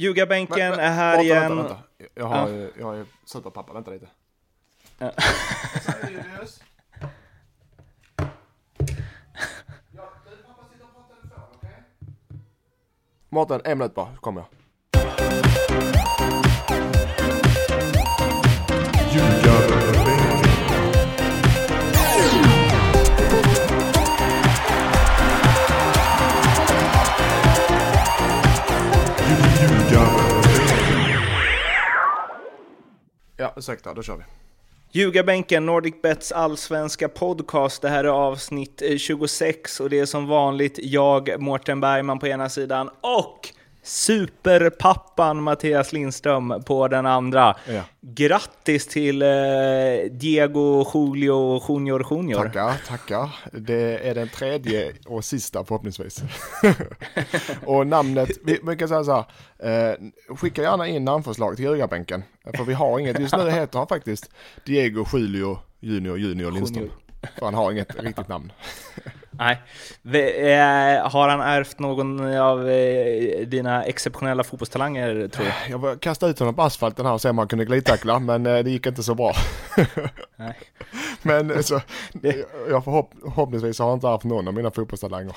Ljugarbänken är här vänta, igen. Vänta, vänta. Jag har, ja. jag har superpappa, vänta lite. Ja. Mårten, en minut bara, så kommer jag. Ja, ursäkta, då kör vi. Ljugarbänken, Nordic Bets allsvenska podcast. Det här är avsnitt 26 och det är som vanligt jag, Mårten Bergman på ena sidan och superpappan Mattias Lindström på den andra. Ja. Grattis till eh, Diego Julio Junior Junior. Tackar, tackar. Det är den tredje och sista förhoppningsvis. och namnet, vi, vi kan säga så här, eh, skicka gärna in namnförslag till ljugarbänken. För vi har inget, just nu heter han faktiskt Diego Julio Junior Junior Lindström. Junior. För han har inget riktigt namn. Nej. Vi, eh, har han ärvt någon av eh, dina exceptionella fotbollstalanger tror? Jag var- kastade ut honom på asfalten här och se om han kunde glidtackla, men eh, det gick inte så bra. Nej. Men så, jag förhopp, förhoppningsvis har han inte haft någon av mina fotbollstalanger.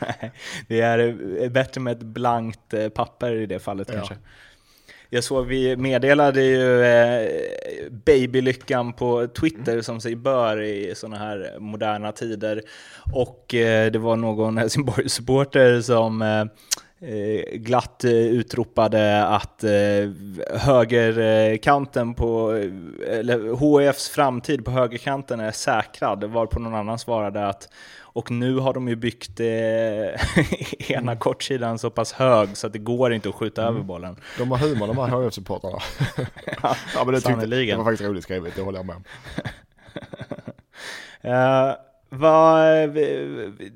Nej, det är bättre med ett blankt papper i det fallet Ja. kanske. Jag såg, vi meddelade ju eh, babylyckan på Twitter som sig bör i sådana här moderna tider. Och eh, det var någon Helsingborg-supporter som eh, eh, glatt eh, utropade att eh, högerkanten på, eller HIFs framtid på högerkanten är säkrad, varpå någon annan svarade att och nu har de ju byggt eh, ena kortsidan så pass hög så att det går inte att skjuta över bollen. De har humor de här HF-supportrarna. ja, men det, tyckte, det var faktiskt roligt skrivet, det håller jag med om. Eh, vad,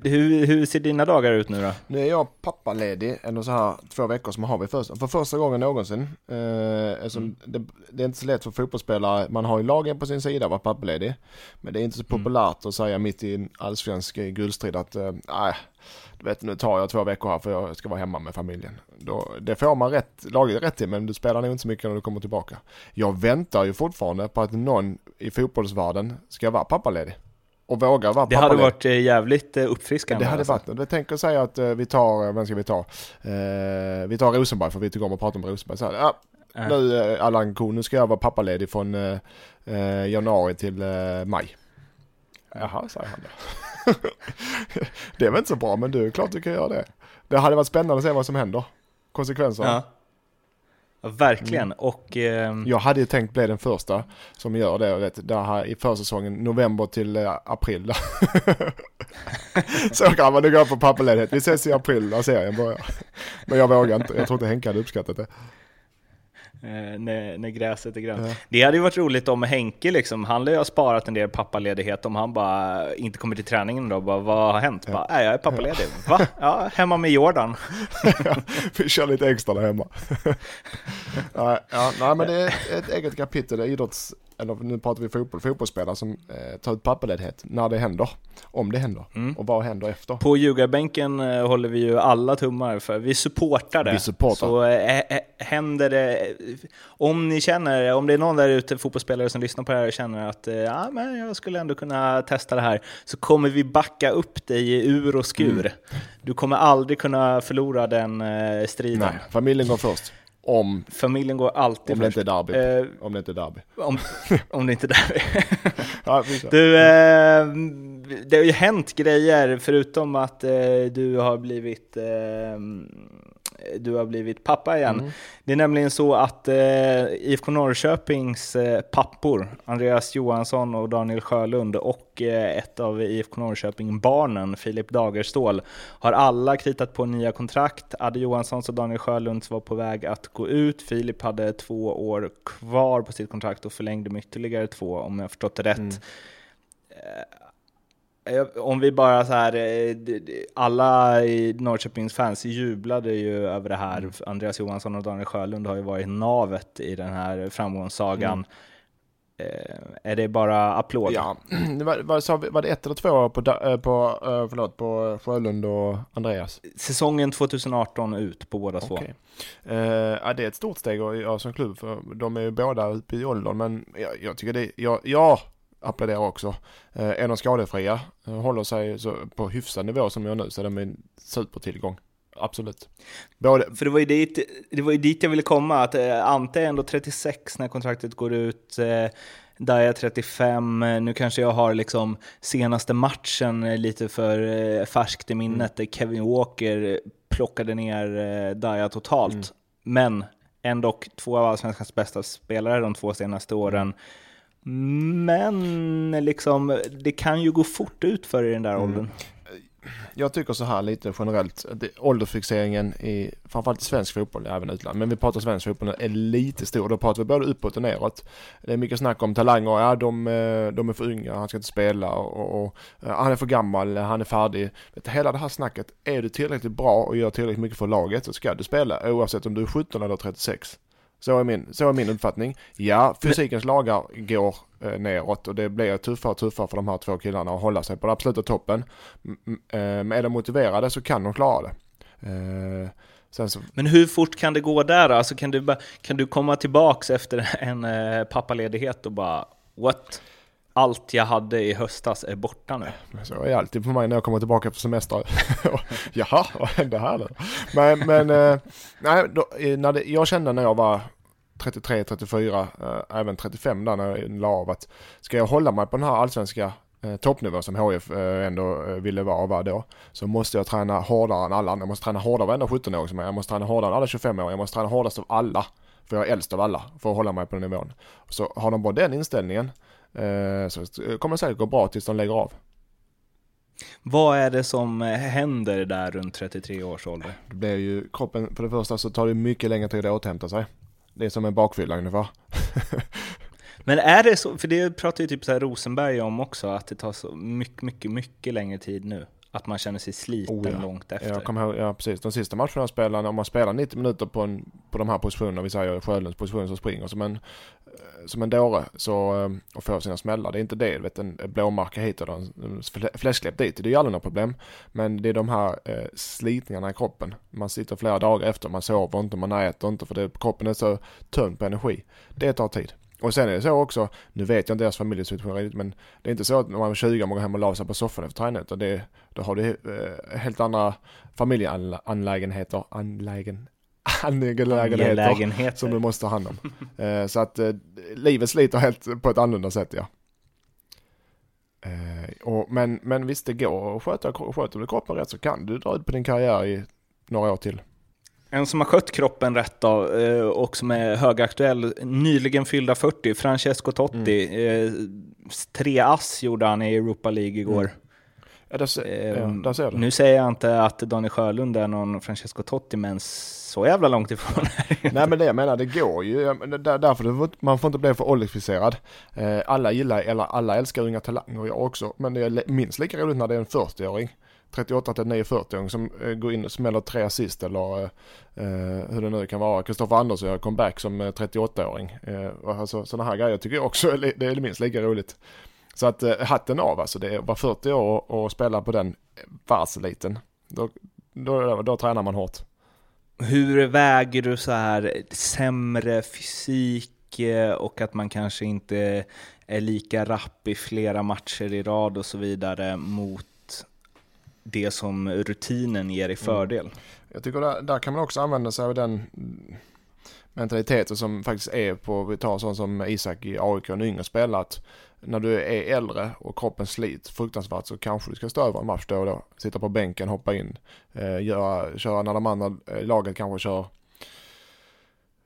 hur, hur ser dina dagar ut nu då? Nu är jag pappaledig, eller så här två veckor som har vi först, för första gången någonsin. Eh, eftersom det, det är inte så lätt för fotbollsspelare, man har ju lagen på sin sida att vara pappaledig. Men det är inte så populärt att säga mitt i en allsvensk eh, guldstrid att eh, nej, du vet nu tar jag två veckor här för jag ska vara hemma med familjen. Då, det får man rätt, lagligt rätt till men du spelar nog inte så mycket när du kommer tillbaka. Jag väntar ju fortfarande på att någon i fotbollsvärlden ska vara pappaledig. Och våga vara Det hade varit eh, jävligt eh, uppfriskande. Det hade alltså. varit Jag tänker säga att eh, vi tar, vem ska vi ta? Eh, vi tar Rosenberg för vi tycker om att prata om Rosenberg. Så här, ja. Nu Allan Kuhn, nu ska jag vara pappaledig från eh, januari till eh, maj. Jaha, säger han då. det är väl inte så bra men du, klart du kan göra det. Det hade varit spännande att se vad som händer. Konsekvenserna. Ja. Verkligen. Och eh, Jag hade ju tänkt bli den första som gör det, vet, där här i försäsongen, november till eh, april. så grabbar, nu går jag på pappaledighet. Vi ses i april när serien börjar. Men jag vågar inte, jag tror inte Henke hade uppskattat det. Eh, när, när gräset är grönt. Ja. Det hade ju varit roligt om Henke, liksom, han lär ju ha sparat en del pappaledighet, om han bara inte kommer till träningen då, bara, vad har hänt? Bara, Nej, jag är pappaledig. Va? Ja, hemma med Jordan. Vi kör lite extra där hemma. nej, ja, nej, men det är ett eget kapitel, det är idrotts, eller nu pratar vi fotboll, fotbollsspelare som eh, tar ut pappaledighet när det händer. Om det händer. Och vad händer efter. På ljugarbänken eh, håller vi ju alla tummar för, vi supportar det. Vi supportar. Så eh, eh, händer det, om ni känner, om det är någon där ute, fotbollsspelare som lyssnar på det här och känner att eh, ja, men jag skulle ändå kunna testa det här, så kommer vi backa upp dig i ur och skur. Mm. Du kommer aldrig kunna förlora den eh, striden. Nej, familjen går först. Om, Familjen går alltid om det inte först. är derby. Eh, Om det inte är derby. om, om det inte är. Ja, kör. Du, eh, det har ju hänt grejer förutom att eh, du har blivit eh, du har blivit pappa igen. Mm. Det är nämligen så att eh, IFK Norrköpings eh, pappor, Andreas Johansson och Daniel Sjölund och eh, ett av IFK Norrköping-barnen, Filip Dagerstål, har alla kritat på nya kontrakt. Adde Johanssons och Daniel Sjölunds var på väg att gå ut. Filip hade två år kvar på sitt kontrakt och förlängde med ytterligare två om jag förstått det rätt. Mm. Eh, Om vi bara så här, eh, alla i Norrköpings fans jublade ju över det här. Andreas Johansson och Daniel Sjölund har ju varit navet i den här framgångssagan. eh, är det bara applåd? Ja, var, var, var det ett eller två på, på, förlåt, på Sjölund och Andreas? Säsongen 2018 ut på båda två. Okay. Uh, ja, det är ett stort steg att göra som klubb för de är ju båda uppe i åldern men jag, jag tycker det, jag, jag applåderar också. Uh, är de skadefria, uh, håller sig på hyfsad nivå som jag nu så är de en supertillgång. Absolut. Både... För det var, ju dit, det var ju dit jag ville komma, att eh, Ante är ändå 36 när kontraktet går ut. Eh, där är 35, nu kanske jag har liksom senaste matchen lite för eh, färskt i minnet, mm. där Kevin Walker plockade ner eh, Daya totalt. Mm. Men ändå två av allsvenskans bästa spelare de två senaste åren. Men liksom, det kan ju gå fort ut för i den där mm. åldern jag tycker så här lite generellt. Det, åldersfixeringen i framförallt svensk fotboll, även utland. Men vi pratar svensk fotboll är lite stor. Då pratar vi både uppåt och neråt. Det är mycket snack om talanger. Ja, de, eh, de är för unga, han ska inte spela och, och, eh, han är för gammal, han är färdig. Hela det här snacket, är du tillräckligt bra och gör tillräckligt mycket för laget så ska du spela oavsett om du är 17 eller 36. Så är min, så är min uppfattning. Ja, fysikens lagar går eh, neråt och det blir tuffare och tuffare för de här två killarna att hålla sig på den absoluta toppen. Eh, men är de motiverade så kan de klara det. Eh, så... Men hur fort kan det gå där? Alltså kan du, kan du komma tillbaks efter en eh, pappaledighet och bara what? allt jag hade i höstas är borta nu. Så är det alltid på mig när jag kommer tillbaka efter semester. Jaha, vad hände här nu? Men, men eh, nej, då, när det, jag kände när jag var 33, 34, eh, även 35 där när jag la av att ska jag hålla mig på den här allsvenska eh, toppnivå som HF eh, ändå eh, ville vara var då, så måste jag träna hårdare än alla andra. Jag måste träna hårdare varenda 17-åring som är. Jag måste träna hårdare än alla 25-åringar. Jag måste träna hårdast av alla. För jag är äldst av alla för att hålla mig på den nivån. Så har de bara den inställningen eh, så kommer det säkert gå bra tills de lägger av. Vad är det som händer där runt 33 års ålder? Det blir ju kroppen, för det första så tar det mycket längre tid att återhämta sig. Det är som en bakfylla ungefär. Men är det så, för det pratar ju typ så här Rosenberg om också, att det tar så mycket, mycket, mycket längre tid nu. Att man känner sig sliten oh ja. långt efter. Jag kommer ihåg, ja precis. De sista matcherna jag spelade, om man spelar 90 minuter på, en, på de här positionerna, vi säger Sjölunds position som springer som en, som en dåre så, eh, och får sina smällar. Det är inte det, vet, en blåmärke hit och en fläskläpp dit. Det är ju aldrig något problem. Men det är de här eh, slitningarna i kroppen. Man sitter flera dagar efter, man sover inte, man äter inte för det, kroppen är så tömd på energi. Det tar tid. Och sen är det så också, nu vet jag inte deras familjesituation riktigt, men det är inte så att när man är 20 och man går hem och la sig på soffan efter träningen, utan det, då har du eh, helt andra familjeanlägenheter, anlägen, angelägenheter som du måste ta hand om. eh, så att eh, livet sliter helt på ett annorlunda sätt ja. Eh, och, men, men visst det går att sköta, sköter du kroppen rätt så kan du dra ut på din karriär i några år till. En som har skött kroppen rätt då, eh, och som är högaktuell, nyligen fyllda 40, Francesco Totti. Mm. Eh, tre ass gjorde han i Europa League igår. Mm. Ja, där, ser, ja, där ser. Nu säger jag inte att Daniel Sjölund är någon Francesco Totti, men så jävla långt ifrån Nej men det jag menar, det går ju. Därför man får inte bli för åldersfixerad. Eh, alla gillar, eller alla älskar unga talanger, jag också. Men det är minst lika roligt när det är en 40-åring 38 till 940 som eh, går in och smäller tre assist eller eh, hur det nu kan vara. Kristoffer Andersson gör comeback som 38-åring. Eh, eh alltså sådana här grejer tycker jag också är, det är minst lika roligt. Så att eh, hatten av alltså, det var 40 år och spela på den varseliten. Då, då, då, då tränar man hårt. Hur väger du så här sämre fysik eh, och att man kanske inte är lika rapp i flera matcher i rad och så vidare mot det som rutinen ger i mm. fördel. Mm. Jag tycker där, där, kan man också använda sig av den mentaliteten som faktiskt är på, vi tar sånt som Isak i AIK, en yngre spelare, att när du är äldre och kroppen slits fruktansvärt så kanske du ska stå över en match då och då. Sitta på bänken, hoppa in, eh, göra, köra när de andra eh, laget kanske kör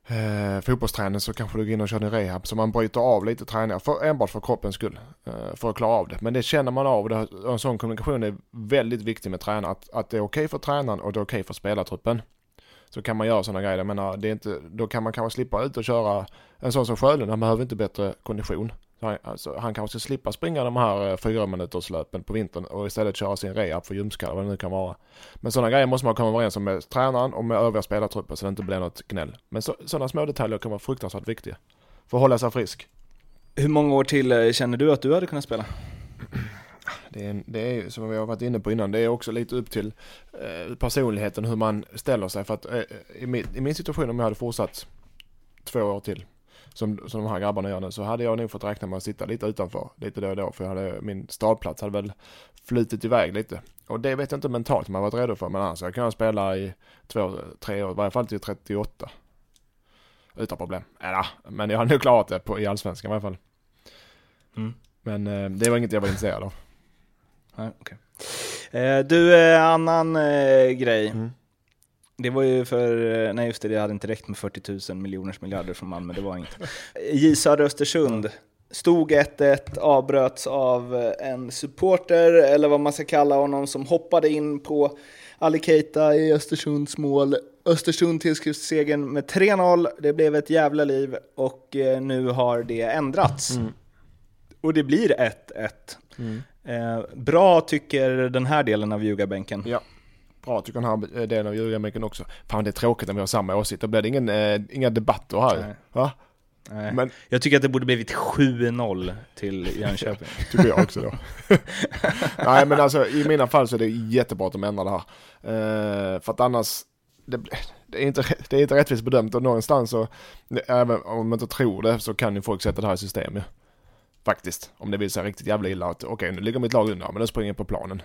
eh, fotbollsträning så kanske du går in och kör din rehab. Så man bryter av lite träningar för, enbart för kroppens skull. Eh, för att klara av det. Men det känner man av och en sån kommunikation är väldigt viktig med tränaren. Att, att det är okej okay för tränaren och det är okej okay för spelartruppen. Så kan man göra sådana grejer. Jag menar, det är inte, då kan man kanske slippa ut och köra en sån som Sjölund. Han behöver inte bättre kondition. Han, alltså, han kanske ska slippa springa de här eh, fyra minuters löpen på vintern och istället köra sin rehab för ljumskar vad det nu kan vara. Men sådana grejer måste man komma överens om med tränaren och med övriga spelartrupper så det inte blir något gnäll. Men så, sådana små detaljer kan vara fruktansvärt viktiga för att hålla sig frisk. Hur många år till eh, känner du att du hade kunnat spela? Det är, det är som vi har varit inne på innan, det är också lite upp till eh, personligheten hur man ställer sig. För att eh, i, min, i min situation om jag hade fortsatt två år till som, som de här grabbarna gör nu så hade jag nog fått räkna med att sitta lite utanför lite då och då för jag hade, min startplats hade väl flutit iväg lite. Och det vet jag inte mentalt om jag varit redo för men annars jag kan spela i två, tre år, i varje fall till 38. Utan problem. Ja, men jag har nog klarat det på, i allsvenskan i varje fall. Mm. Men eh, det var inget jag var intresserad av. Nej, okay. Eh, du, eh, annan eh, grej. Mm. Det var ju för, eh, nej just det, det hade inte räckt med 40 000 miljoners miljarder från Malmö, det var inget. J Södra Östersund. Stod 1-1, avbröts av eh, en supporter, eller vad man ska kalla honom, som hoppade in på Ali Keita i Östersunds mål. Östersund tillskrivs segern med 3-0, det blev ett jävla liv och eh, nu har det ändrats. Mm. Och det blir 1-1. Mm. Eh, bra tycker den här delen av ljugarbänken. Ja. Bra tycker den här delen av ljugarbänken också. Fan det är tråkigt när vi har samma åsikt. Då blir det ingen, eh, inga debatter här. Nej. Va? Nej. Men Jag tycker att det borde blivit 7-0 till Jönköping. tycker jag också då. Nej men alltså i mina fall så är det jättebra att de ändrar det här. Eh, för att annars, det, det, är inte, det är inte rättvist bedömt och någonstans så, även om man inte tror det så kan ju folk sätta det här i system ju. Faktiskt. Om det vill sig riktigt jävla illa att okej nu ligger mitt lag under men då springer jag på planen.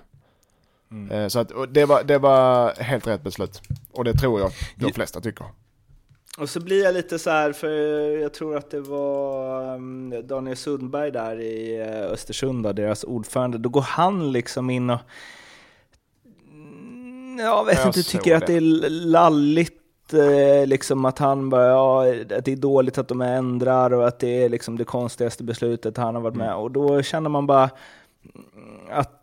Mm. Eh, så att det, var, det var helt rätt beslut. Och det tror jag de flesta tycker. Och så blir jag lite så här, för jag tror att det var um, Daniel Sundberg där i eh, Östersund, då, deras ordförande. Då går han liksom in och... Mm, Jag vet Jag inte, tycker att det. det är lalligt. eh, Liksom att han bara, ja, att det är dåligt att de ändrar och att det är liksom det konstigaste beslutet han har varit med. Och då känner man bara mm, att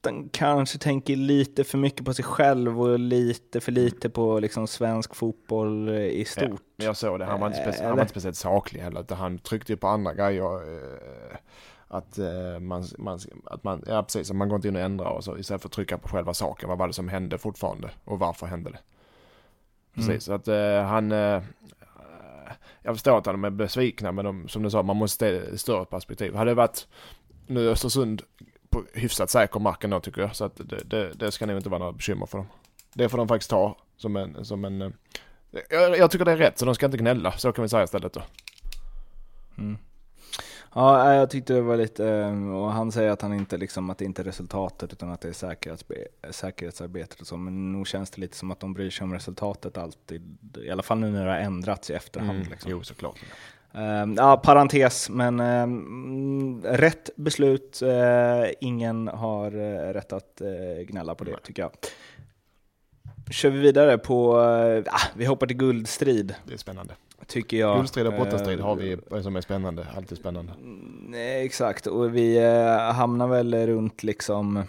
den kanske tänker lite för mycket på sig själv och lite för lite på liksom svensk fotboll eh, i stort. Ja, jag såg det, han var inte, speci- Eh, han var inte speciellt saklig heller. Utan han tryckte ju på andra grejer. Eh, att, man, man, att man, ja precis, att man går inte in och ändrar och så istället för att trycka på själva saken. Vad var det som hände fortfarande? Och varför hände det? Precis, så att eh, han... Eh, jag förstår att de är besvikna men de, som du sa, man måste se det i större perspektiv. Hade det varit nu Östersund på hyfsat säker mark ändå tycker jag. Så att det, det, det ska nog inte vara några bekymmer för dem. Det får de faktiskt ta som en, som en eh, jag, jag tycker det är rätt så de ska inte gnälla, så kan vi säga istället då. Mm. Ja, jag tyckte det var lite, eh, och han säger att han inte liksom, att det inte är resultatet utan att det är säkerhetsbe- säkerhetsarbetet och så, men nog känns det lite som att de bryr sig om resultatet alltid, i alla fall nu när det har ändrats i efterhand. Mm. Liksom. Jo, såklart. Eh, ja, parentes, men eh, mm, rätt beslut. eh, ingen har eh, rätt att eh, gnälla på det, Nej. tycker jag. Kör vi vidare på, ah, vi hoppar till guldstrid, Det är spännande. tycker jag. Guldstrid och bottenstrid har vi som är spännande, alltid spännande. Nej, exakt, och vi hamnar väl runt liksom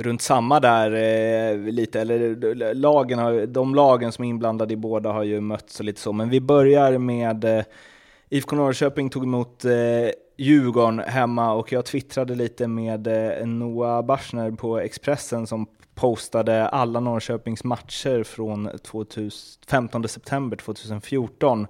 runt samma där eh, lite, eller lagen har, de lagen som är inblandade i båda har ju mötts och lite så, men vi börjar med eh, IFK Norrköping tog emot eh, Djurgården hemma och jag twittrade lite med eh, Noah Bachner på Expressen som postade alla Norrköpings matcher från 2000, 15 september 2014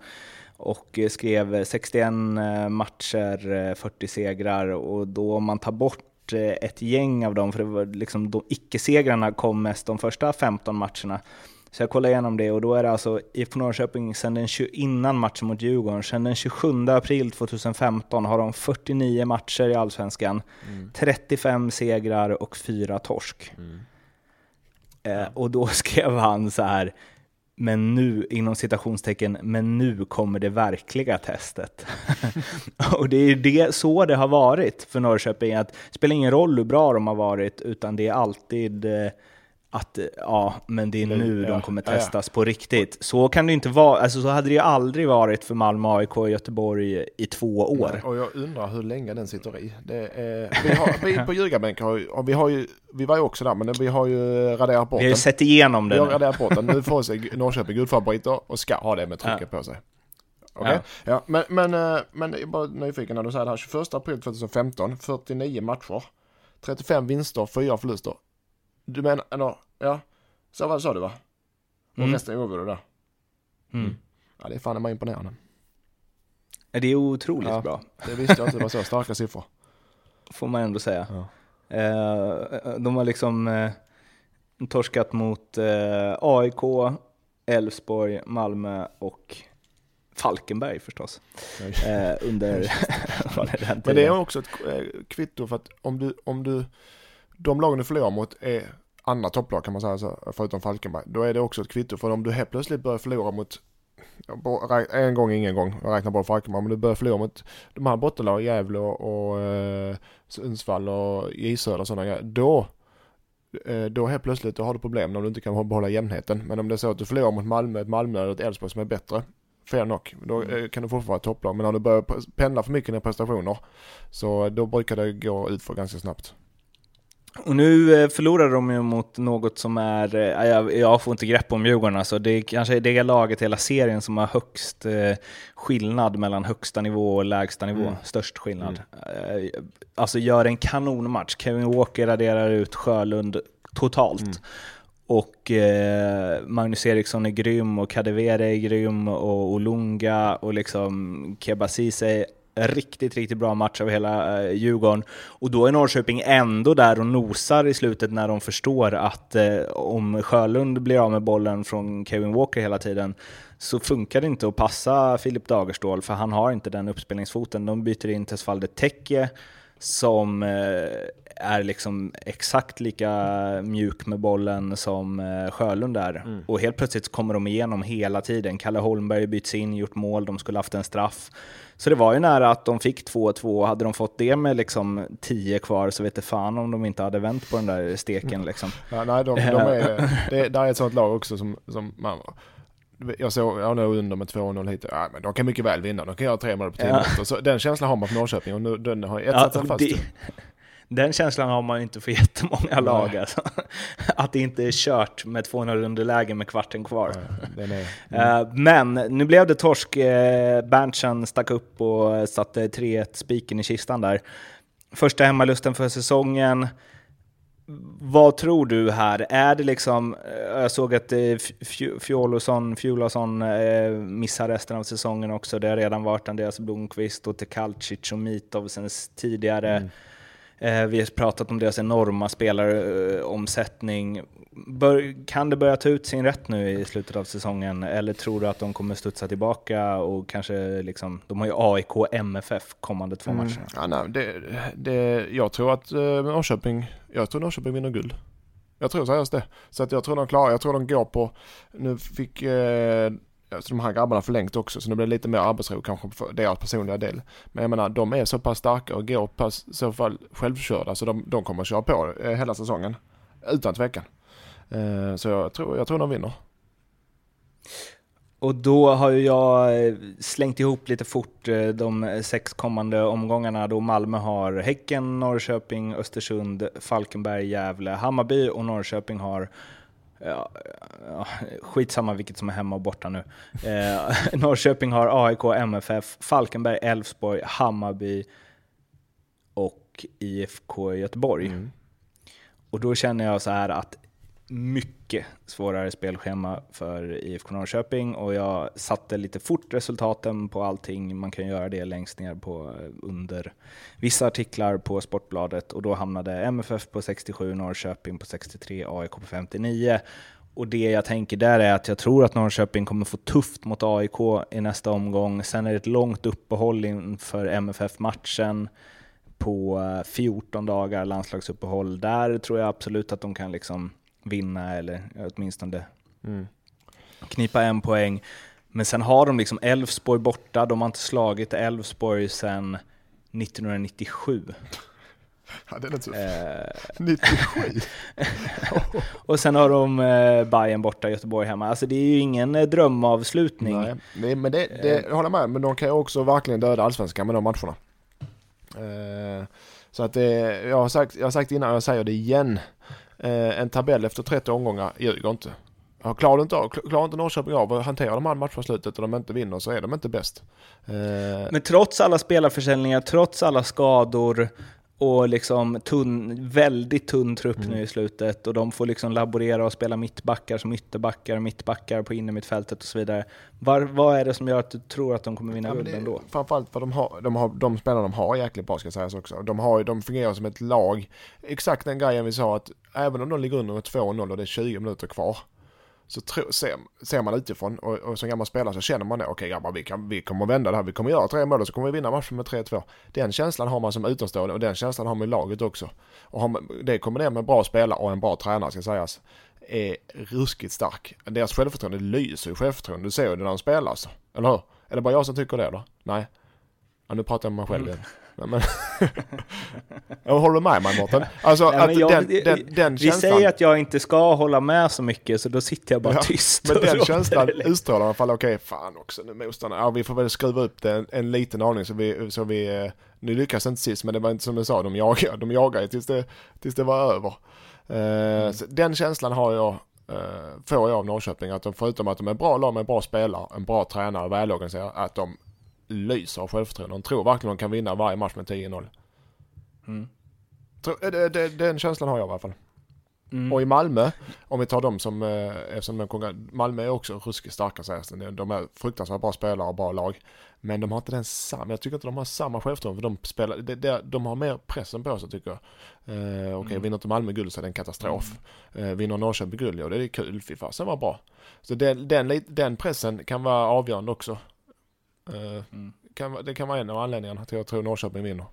och eh, skrev 61 eh, matcher, eh, 40 segrar och då om man tar bort eh, ett gäng av dem, för det var liksom de icke-segrarna kom mest de första 15 matcherna. Så jag kollade igenom det och då är det alltså IFK Norrköping sen den 20, innan matchen mot Djurgården, sen den 27 april 2015 har de 49 matcher i Allsvenskan, 35 segrar och 4 torsk. Eh, och då skrev han så här, men nu, inom citationstecken, men nu kommer det verkliga testet. och det är det, så det har varit för Norrköping, att det spelar ingen roll hur bra de har varit, utan det är alltid eh, att eh, ja, men det är nu Ja, de kommer ja, ja. testas på riktigt. Så kan det inte vara, alltså så hade det ju aldrig varit för Malmö, AIK och Göteborg i två år. Nej, Och jag undrar hur länge den sitter i. Är, vi, har, vi på ljugarbänken har, ju- vi har ju, vi var ju också där men vi har ju raderat bort Vi har ju den. sett igenom Vi det har raderat bort den. Nu får sig Norrköping gudfavoriter och ska ha det med trycket på sig. Okej? Ja. men, men, eh, men jag är bara nyfiken när du säger det här. 21 april 2015, 49 matcher, 35 vinster, 4 förluster. Du menar, ja, så vad sa du va? Och Mm. resten är oavgjorda där. Mm. Ja, det är fan mig imponerande. Det är otroligt Ja. bra, Det visste jag inte, det var så starka siffror. får man ändå säga. Ja. Eh, de har liksom eh, torskat mot eh, AIK, Elfsborg, Malmö och Falkenberg förstås. Eh, under, under den Men det är också ett eh, kvitto för att om du, om du, de lagen du förlorar mot är andra topplag kan man säga så, förutom Falkenberg. Då är det också ett kvitto för om du helt plötsligt börjar förlora mot en gång, ingen gång, jag räknar bara Falkenberg, om du börjar förlora mot de här bottenlagen, Gävle och, och eh, Sundsvall och J och sådana grejer, då eh, då helt plötsligt då har du problem när du inte kan behålla jämnheten. Men om det är så att du förlorar mot Malmö, ett Malmö eller ett Elfsborg som är bättre, fair knock, då eh, kan du fortfarande vara topplag. Men om du börjar pendla för mycket i prestationer, så då brukar det gå ut för ganska snabbt. Och nu eh, förlorar de ju mot något som är, eh, jag, jag får inte grepp om Djurgården alltså, det är kanske är det laget i hela serien som har högst eh, skillnad mellan högsta nivå och lägsta nivå, Mm. störst skillnad. Eh, alltså gör en kanonmatch, Kevin Walker raderar ut Sjölund totalt. Mm. Och eh, Magnus Eriksson är grym och Kadewere är grym och Olunga och liksom Keba Ceesay riktigt, riktigt bra match av hela eh, Djurgården. Och då är Norrköping ändå där och nosar i slutet när de förstår att eh, om Sjölund blir av med bollen från Kevin Walker hela tiden så funkar det inte att passa Filip Dagerstål för han har inte den uppspelningsfoten. De byter in Tesfalde Tekke som eh, är liksom exakt lika mjuk med bollen som eh, Sjölund är. Och helt plötsligt kommer de igenom hela tiden. Kalle Holmberg byts in, gjort mål, de skulle haft en straff. Så det var ju nära att de fick 2-2. Hade de fått det med liksom 10 kvar så vet det fan om de inte hade vänt på den där steken. Liksom. Ja, nej, de, de är, det, där är ett sånt lag också som, som man, jag såg, jag låg under med 2-0 hit. Ja, men de kan mycket väl vinna. De kan göra tre mål på 10 Ja. minuter. Så den känslan har man för Norrköping och nu, den har etsat sig fast. det, den känslan har man ju inte för jättemånga lag. Alltså. Att det inte är kört med 2-0 underläge med kvarten kvar. Den är, Eh, Men nu blev det torsk. Eh, Berntsen stack upp och satte 3-1 spiken i kistan där. Första hemmalusten för säsongen. Vad tror du här? Är det liksom, eh, jag såg att Fj- Fjolosson, Fjolosson missar resten av säsongen också. Det har redan varit Andreas Blomqvist och Tekalcic och Mitov sen tidigare. Eh, Vi har pratat om deras enorma spelaromsättning. Bör, kan det börja ta ut sin rätt nu i slutet av säsongen? Eller tror du att de kommer studsa tillbaka och kanske liksom, de har ju AIK och MFF kommande två Mm. matcher. Ja, nej, det, det, jag tror att eh, Norrköping, jag tror Norrköping vinner guld. Jag tror seriöst det. Så att jag tror de klarar, jag tror de går på, nu fick eh, alltså de här grabbarna förlängt också så nu blir det lite mer arbetsro kanske för deras personliga del. Men jag menar de är så pass starka och går pass, i så fall självkörda så de, de kommer att köra på eh, hela säsongen. Utan tvekan. Eh, så jag tror, jag tror de vinner. Och då har ju jag slängt ihop lite fort de sex kommande omgångarna då Malmö har Häcken, Norrköping, Östersund, Falkenberg, Gävle, Hammarby och Norrköping har Ja, ja, skitsamma vilket som är hemma och borta nu. Eh, Norrköping har AIK, MFF, Falkenberg, Elfsborg, Hammarby och IFK Göteborg. Mm. Och då känner jag så här att mycket svårare spelschema för IFK Norrköping och jag satte lite fort resultaten på allting. Man kan göra det längst ner på eh, under vissa artiklar på Sportbladet och då hamnade MFF på 67, Norrköping på 63, AIK på 59. Och det jag tänker där är att jag tror att Norrköping kommer få tufft mot AIK i nästa omgång. Sen är det ett långt uppehåll inför MFF-matchen på eh, 14 dagar landslagsuppehåll. Där tror jag absolut att de kan liksom vinna eller åtminstone Mm. knipa en poäng. Men sen har de liksom Elfsborg borta, de har inte slagit Elfsborg sedan 1997. Ja, det är tuff. Eh, 97. och sen har de eh, Bayern borta, Göteborg hemma. Alltså det är ju ingen eh, drömavslutning. Nej, det, men det, det jag håller med. Men de kan ju också verkligen döda allsvenskan med de matcherna. Eh, så att det, jag har sagt, jag har sagt innan jag säger det igen. Eh, en tabell efter 30 omgångar ljuger inte. Ja, klarar, du inte av, klarar inte Norrköping av att hantera de här matchavslutet och de inte vinner så är de inte bäst. Eh, Men trots alla spelarförsäljningar, trots alla skador och liksom tunn, väldigt tunn trupp mm. nu i slutet och de får liksom laborera och spela mittbackar som ytterbackar, mittbackar på innermittfältet och så vidare. Var, vad är det som gör att du tror att de kommer vinna ja, guld ändå? Framförallt för de, har, de, har, de spelarna de har jäkligt bra ska sägas också. De, har, de fungerar som ett lag. Exakt den grejen vi sa att även om de ligger under 2-0 och det är 20 minuter kvar så tro, ser, ser man utifrån och, och som gammal spelare så känner man det. Okej okay, grabbar, vi, kan, vi kommer vända det här. Vi kommer göra tre mål och så kommer vi vinna matchen med 3-2. Den känslan har man som utomstående och den känslan har man i laget också. Och har det kombinerat med bra spelare och en bra tränare ska sägas är ruskigt stark. Deras självförtroende lyser i självförtroende. Du ser ju det när de spelar alltså. Eller hur? Är det bara jag som tycker det då? Nej. Ja, nu pratar jag med mig själv igen. Mm. Men, jag håller med mig Mårten. Alltså Nej, jag, den, den, den Vi känslan, säger att jag inte ska hålla med så mycket så då sitter jag bara ja, tyst. Men den känslan utstrålar i alla fall, okej okay, fan också nu motståndare. Ja vi får väl skruva upp det en, en liten aning så vi, så vi, eh, nu lyckas inte sist men det var inte som du sa, de jagar, de jagar tills det, tills det var över. Uh, mm. Den känslan har jag uh, får jag av Norrköping. Att de förutom att de är bra lag med bra spelare, en bra tränare, välorganiserade, att de lyser av självförtroende. De tror verkligen de kan vinna varje match med 10-0. Mm. Eh, den känslan har jag i alla fall. Mm. Och i Malmö, om vi tar dem som, eh, eftersom Malmö är också ruskigt starka sägs det. De är fruktansvärt bra spelare och bra lag. Men de har inte den samma, jag tycker inte de har samma självförtroende för de spelar, de, de, de har mer pressen på sig tycker jag. Eh, Okej, okay, mm. vinner inte Malmö guld så är det en katastrof. Mm. Eh, vinner Norrköping guld, ja det är kul, fy fasen var bra. Så den, den, den pressen kan vara avgörande också. Eh, mm. Kan, det kan vara en av anledningarna till att jag tror Norrköping vinner.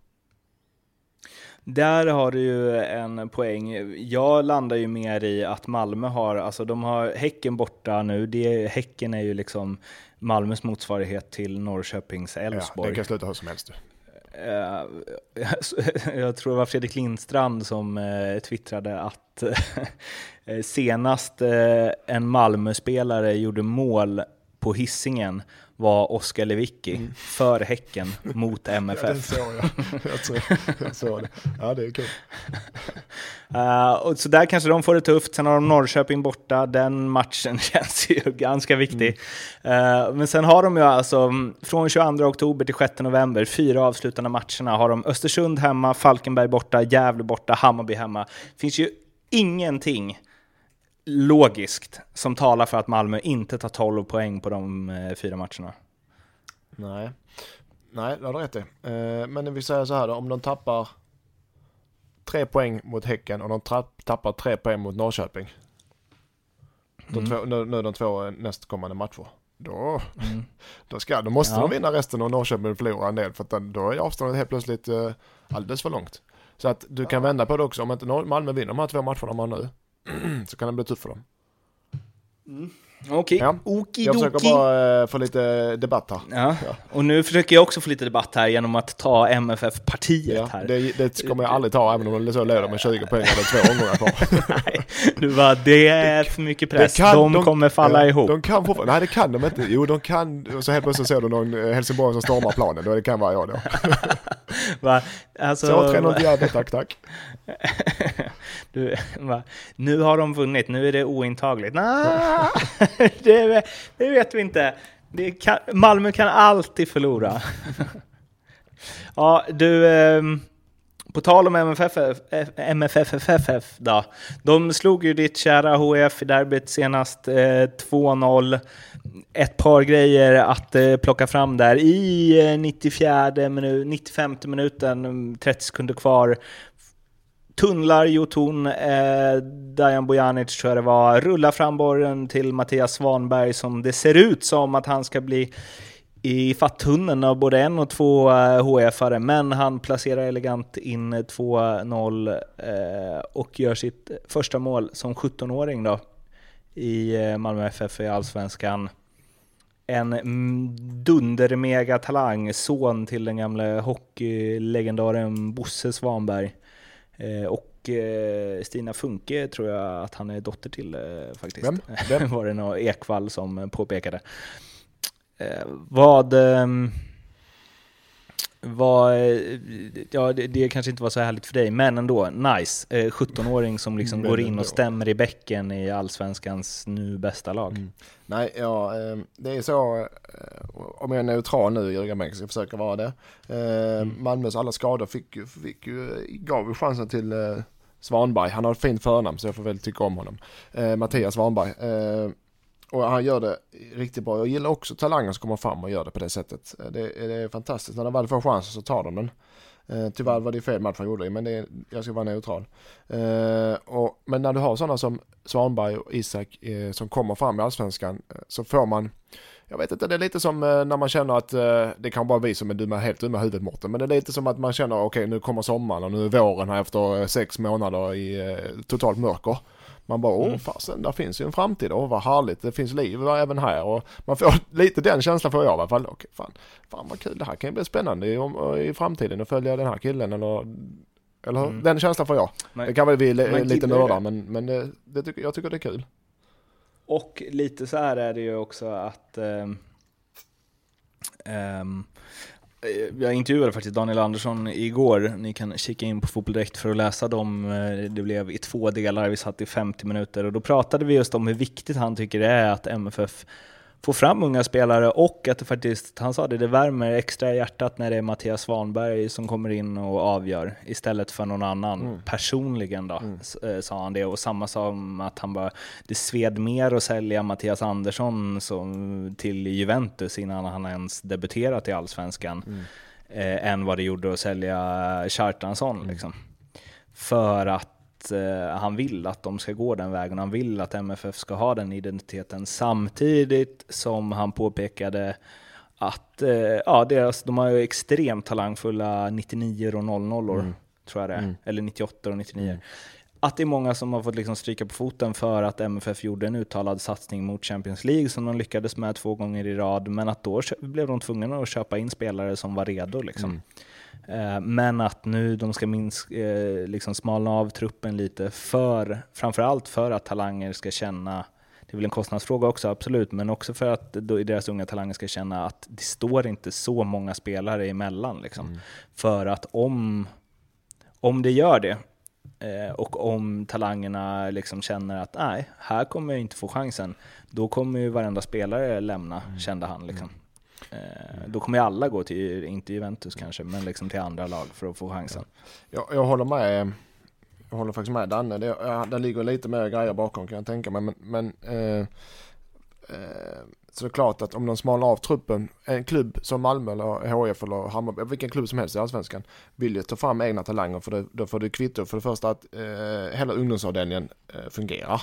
Där har du ju en poäng. Jag landar ju mer i att Malmö har, alltså de har Häcken borta nu. Det, häcken är ju liksom Malmös motsvarighet till Norrköpings Elfsborg. Ja, den kan sluta hur som helst. Uh, jag tror det var Fredrik Lindstrand som uh, twittrade att senast en Malmö-spelare gjorde mål på hissingen var Oskar Lewicki mm. för Häcken mot MFF. Ja, det såg jag. Jag, tror, jag såg det. Ja, det är kul. Uh, och så där kanske de får det tufft. Sen har de Norrköping borta. Den matchen känns ju ganska viktig. Mm. Uh, men sen har de ju alltså från 22 oktober till 6 november, fyra avslutande matcherna, har de Östersund hemma, Falkenberg borta, Gävle borta, Hammarby hemma. Finns ju ingenting logiskt som talar för att Malmö inte tar 12 poäng på de eh, fyra matcherna. Nej, nej det har du rätt i. Eh, men vi säger så här då, om de tappar tre poäng mot Häcken och de tappar tre poäng mot Norrköping. De mm. två, nu, nu de två nästkommande matcher. Då, mm. då, ska, då måste ja. de vinna resten och Norrköping förlora en del för att då är avståndet helt plötsligt uh, alldeles för långt. Så att du kan vända på det också. Om inte Malmö vinner de här två matcherna de har nu så kan det bli tufft för dem. Mm. Okej, okay. ja. Jag försöker bara uh, få lite debatt här. Ja. ja. och nu försöker jag också få lite debatt här genom att ta MFF-partiet ja, här. Det, det kommer jag aldrig ta, även om det så leder med 20 poäng eller två omgångar kvar. nej, du bara, det är för mycket press, kan, de, de, kommer falla ja, ihop. De kan fortfarande, nej det kan de inte. Jo, de kan, och så helt plötsligt ser du någon eh, Helsingborg som stormar planen, då det kan vara jag då. Va? Alltså, så 3-0 till Gävle, tack tack. Du, va? Nu har de vunnit, nu är det ointagligt. Nah, det, det vet vi inte. Kan, Malmö kan alltid förlora. ja, du... Eh, på tal om MFF, MFFFF då. De slog ju ditt kära HF i derbyt senast, eh, 2-0. Ett par grejer att eh, plocka fram där. I 94 minut, 95 minuten, 30 sekunder kvar, tunnlar Jotun, eh, Dajan Bojanic tror jag det var, rullar fram bollen till Mattias Svanberg som det ser ut som att han ska bli i fattunneln av både en och två HF-are, eh, men han placerar elegant in 2-0 eh, och gör sitt första mål som 17-åring då i eh, Malmö FF i Allsvenskan. En dunder-mega-talang, son till den gamle hockeylegendaren Bosse Svanberg. Och Stina Funke tror jag att han är dotter till faktiskt. Vem? Vem? var det någon Ekvall som påpekade. Vad, ehm, Var, ja, det, det kanske inte var så härligt för dig, men ändå, nice. 17-åring som liksom går in och stämmer i bäcken i allsvenskans nu bästa lag. Mm. Nej, ja, det är så, om jag är neutral nu, Jörgen Bengtsson, ska försöka vara det. Mm. Malmös alla skador fick, fick, gav ju chansen till Svanberg. Han har ett fint förnamn så jag får väl tycka om honom. Mattias Svanberg. Och han gör det riktigt bra. Jag gillar också talanger som kommer fram och gör det på det sättet. Eh, det, det är fantastiskt. När de väl får chansen så tar de den. Eh, tyvärr var det fel match han gjorde men det är, jag ska vara neutral. Eh, och, men när du har sådana som Svanberg och Isak eh, som kommer fram i allsvenskan eh, så får man jag vet inte, det är lite som eh, när man känner att eh, det kan vara vi som är dumma, helt dumma huvudet Mårten, men det är lite som att man känner okej okay, nu kommer sommaren och nu är våren här efter eh, sex månader i eh, totalt mörker. Man bara, åh mm. fasen, där finns ju en framtid, åh vad härligt, det finns liv även här och man får lite den känslan får jag i alla fall. Okej, fan, fan vad kul, det här kan ju bli spännande i, i framtiden att följa den här killen eller eller mm. Den känslan får jag. Men, det kan väl bli lite nördar men, men det, det tycker, jag tycker det är kul. Och lite så här är det ju också att um, um, Eh, jag intervjuade faktiskt Daniel Andersson igår. Ni kan kika in på Fotboll Direkt för att läsa dem. Eh, det blev i två delar, vi satt i 50 minuter och då pratade vi just om hur viktigt han tycker det är att MFF få fram unga spelare och att det faktiskt, han sa det, det värmer extra i hjärtat när det är Mattias Svanberg som kommer in och avgör istället för någon annan. Mm. Personligen då, mm. Eh, sa han det. Och samma som att han bara, det sved mer att sälja Mattias Andersson som, till Juventus innan han ens debuterat i Allsvenskan mm. eh, än vad det gjorde att sälja Kjartansson. Mm. Liksom. För att eh, han vill att de ska gå den vägen. Han vill att MFF ska ha den identiteten samtidigt som han påpekade att eh, ja, deras, de har ju extremt talangfulla 99 och 00 år, mm. tror jag det är. Mm. Eller 98 och 99. Mm. Att det är många som har fått liksom stryka på foten för att MFF gjorde en uttalad satsning mot Champions League som de lyckades med två gånger i rad, men att då blev de tvungna att köpa in spelare som var redo. Liksom. Eh, men att nu de ska minska, eh, liksom smalna av truppen lite, för, framförallt för att talanger ska känna det är väl en kostnadsfråga också, absolut, men också för att deras unga talanger ska känna att det står inte så många spelare emellan. Liksom. Mm. För att om, om det gör det, eh, och om talangerna liksom känner att nej, här kommer jag inte få chansen, då kommer ju varenda spelare lämna, mm. kände han. Liksom. Mm. Mm. då kommer ju alla gå till, inte Juventus kanske, men liksom till andra lag för att få chansen. Ja, jag håller med. Eh, jag håller faktiskt med Danne. Det, det ligger lite mer grejer bakom kan jag tänka mig. Men, men eh, eh, så det är klart att om de smalnar av truppen, en klubb som Malmö eller HF eller Hammarby, vilken klubb som helst i Allsvenskan, vill ju ta fram egna talanger för det, då får du kvitto för det första att eh, hela ungdomsavdelningen eh, fungerar.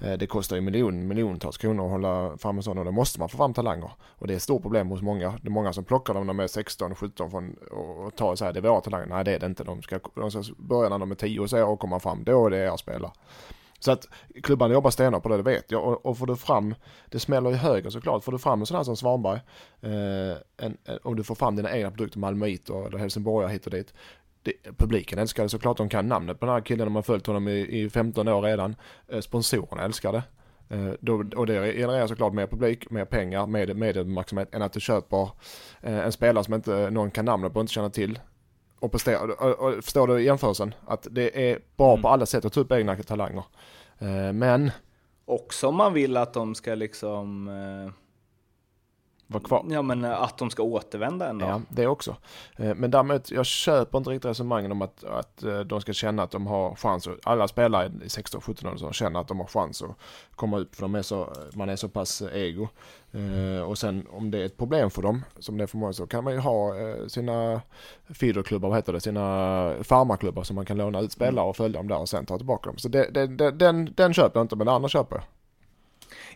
Eh, det kostar ju miljon, miljontals kronor att hålla fram en sån och då måste man få fram talanger. Och det är ett stort problem hos många. Det är många som plockar dem när de är 16, 17 från, och tar så här, det är våra talanger. Nej det är det inte. De ska, de ska börja när de är 10 och så och komma fram. Då är det jag spelar. Så att klubbarna jobbar stenhårt på det, det vet jag. Och, och får du fram, det smäller ju högre såklart, får du fram en sån här som Svanberg, eh, en, en, om du får fram dina egna produkter, Malmöiter eller Helsingborgare hit och dit, det, publiken älskar det såklart. De kan namnet på den här killen. De har följt honom i, i 15 år redan. Eh, sponsorerna älskar det. Eh, då, och det genererar såklart mer publik, mer pengar, mer medieuppmärksamhet än att du köper eh, en spelare som inte någon kan namnet på och inte känner till. Och, presterar, och, och förstår du jämförelsen? Att det är bra mm. på alla sätt att ta upp egna talanger. Men... Också om man vill att de ska liksom vara kvar. Ja men eh, att de ska återvända ändå. Ja, det också. Eh, men däremot, jag köper inte riktigt resonemangen om att, att eh, de ska känna att de har chans. Alla spelare i 16-17 år känner att de har chans att komma upp för de är så, man är så pass ego. Och sen om det är ett problem för dem, som det är för många, så kan man ju ha sina feederklubbar, vad heter det, sina farmarklubbar som man kan låna ut spelare och följa dem där och sen ta tillbaka dem. Så det, det, det, den, den köper jag inte, men det andra köper jag.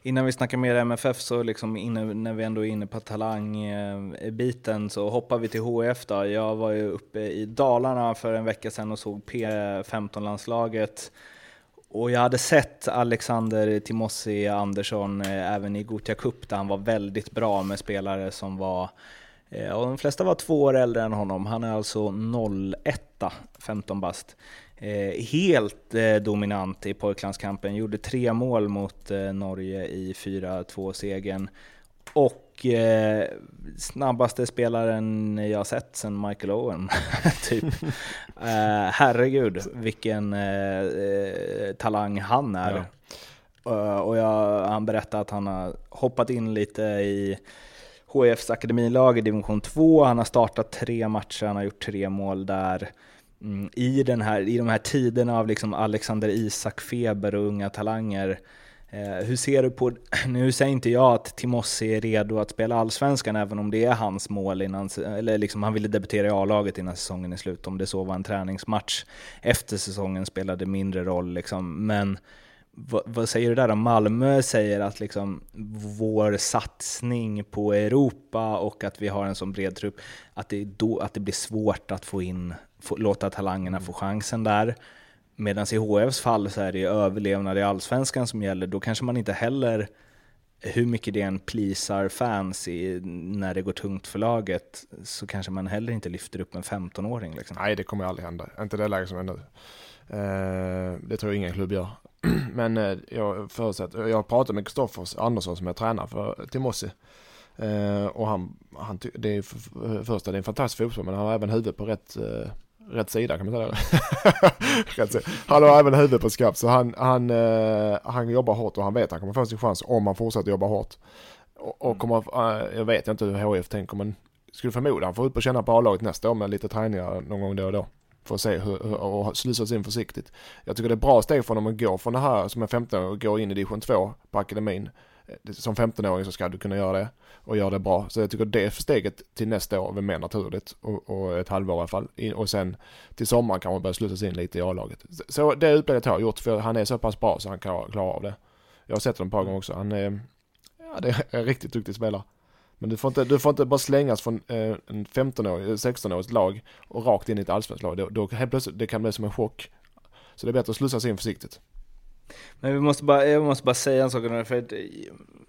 Innan vi snackar mer MFF så liksom inne, när vi ändå är inne på talangbiten så hoppar vi till HF då. Jag var ju uppe i Dalarna för en vecka sedan och såg P15-landslaget. Och jag hade sett Alexander Timossi Andersson eh, även i Gothia Cup där han var väldigt bra med spelare som var eh, och de flesta var två år äldre än honom. Han är alltså 01, 15 bast. Eh, helt eh, dominant i pojklandskampen, gjorde tre mål mot eh, Norge i 4-2-segern. och eh, snabbaste spelaren jag sett sen Michael Owen, typ. Eh, herregud, vilken eh, talang han är. Ja. Och jag, han berättade att han har hoppat in lite i HFs akademilag i division 2. Han har startat tre matcher, han har gjort tre mål där. Mm, I, den här, I de här tiderna av liksom Alexander Isak-feber och unga talanger. Eh, hur ser du på, nu säger inte jag att Timossi är redo att spela Allsvenskan även om det är hans mål innan, eller liksom han ville debutera i A-laget innan säsongen är slut, om det så var en träningsmatch. Efter säsongen spelade mindre roll liksom. Men vad, vad säger du där om Malmö säger att liksom vår satsning på Europa och att vi har en sån bred trupp, att det, då, att det blir svårt att få in, få, låta talangerna få chansen där. Medan i HFs fall så är det överlevnad i allsvenskan som gäller. Då kanske man inte heller, hur mycket det än pleasar fans i, när det går tungt för laget, så kanske man heller inte lyfter upp en 15-åring. Liksom. Nej, det kommer aldrig hända. Inte det läget som är nu. Eh, det tror jag ingen klubb gör. Men eh, jag förutsätter, jag har pratat med Kristoffer Andersson som är tränare för Timossi. Eh, och han, han det är för, första, det är en fantastisk fotboll men han har även huvudet på rätt eh, rätt sida kan man säga. rätt sida. Han har även huvudet på skaft så han, han, uh, han jobbar hårt och han vet att han kommer få sin chans om han fortsätter jobba hårt. Och, och kommer, uh, jag vet inte hur HF tänker men skulle förmoda han får ut och känna på A-laget nästa år med lite träningar någon gång då och då. För att se hur, hur och slussas in försiktigt. Jag tycker det är bra steg för honom att gå från det här som är 15 år och gå in i division 2 på akademin. Eh, som 15-åring så ska du kunna göra det och göra det bra. Så jag tycker det steget till nästa år är mer naturligt och, och ett halvår i alla fall. Och sen till sommaren kan man börja slussas in lite i A-laget. Så det utspelet har jag gjort för han är så pass bra så han kan klara av det. Jag har sett honom ett par gånger också. Han är, ja, det är en riktigt duktig spelare. Men du får inte, du får inte bara slängas från eh, en 15-årig, 16-årigt eh, lag och rakt in i ett allsvenskt lag. Då, då helt plötsligt, det kan bli som en chock. Så det är bättre att slussas in försiktigt. Men vi måste bara, jag måste bara säga en sak för att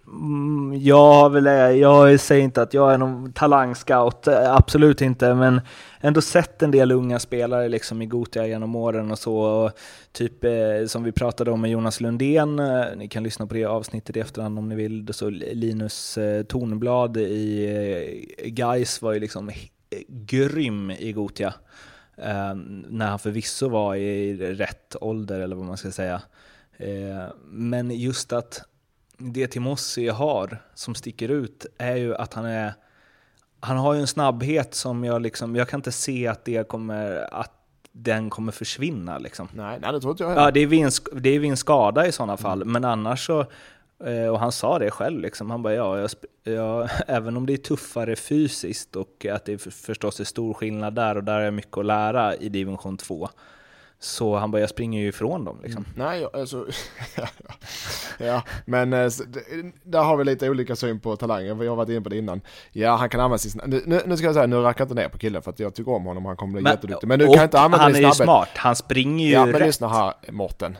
mm, jag har väl, jag säger inte att jag är någon talangscout, absolut inte, men ändå sett en del unga spelare liksom i Gotia genom åren och så, och typ eh, som vi pratade om med Jonas Lundén, eh, ni kan lyssna på det avsnittet i efterhand om ni vill, så Linus eh, Tornblad i eh, Geis var ju liksom grym i Gotia. Eh, när han förvisso var i rätt ålder eller vad man ska säga. Eh, men just att det Timossi har som sticker ut är ju att han är han har ju en snabbhet som jag liksom, jag kan inte se att det kommer, att den kommer försvinna liksom. Nej, nej det tror inte jag heller. Ja, det är en, det är vid en skada i sådana fall, mm. men annars så, eh, och han sa det själv liksom, han bara ja, jag, jag, även om det är tuffare fysiskt och att det förstås är stor skillnad där och där är mycket att lära i division 2, så han bara, jag springer ju ifrån dem liksom. Mm. Nej, alltså, ja, men eh, där har vi lite olika syn på talanger, vi har varit inne på det innan. Ja, han kan använda sin nu, nu ska jag säga, nu rackar jag inte ner på killen för att jag tycker om honom, han kommer bli men, jätteduktig. Men du kan inte använda Han är ju smart, han springer ju Ja, men rätt. lyssna här Mårten.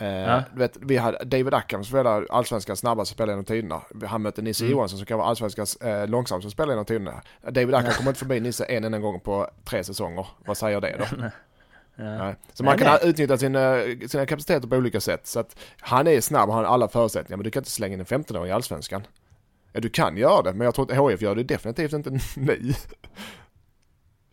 Eh, ja. du vet, vi hade David Ackham som spelade allsvenskans snabbaste spelare genom tiderna. Han mötte Nisse mm. Johansson som kan vara allsvenskans eh, långsammaste spelare genom tiderna. David Ackham kommer inte förbi Nisse en enda gång på tre säsonger. Vad säger det då? Ja. Så man kan utnyttja sina, sina kapaciteter på olika sätt. Så att han är snabb och har alla förutsättningar men du kan inte slänga in en 15-åring i allsvenskan. Ja, du kan göra det men jag tror att HF gör det definitivt inte nu.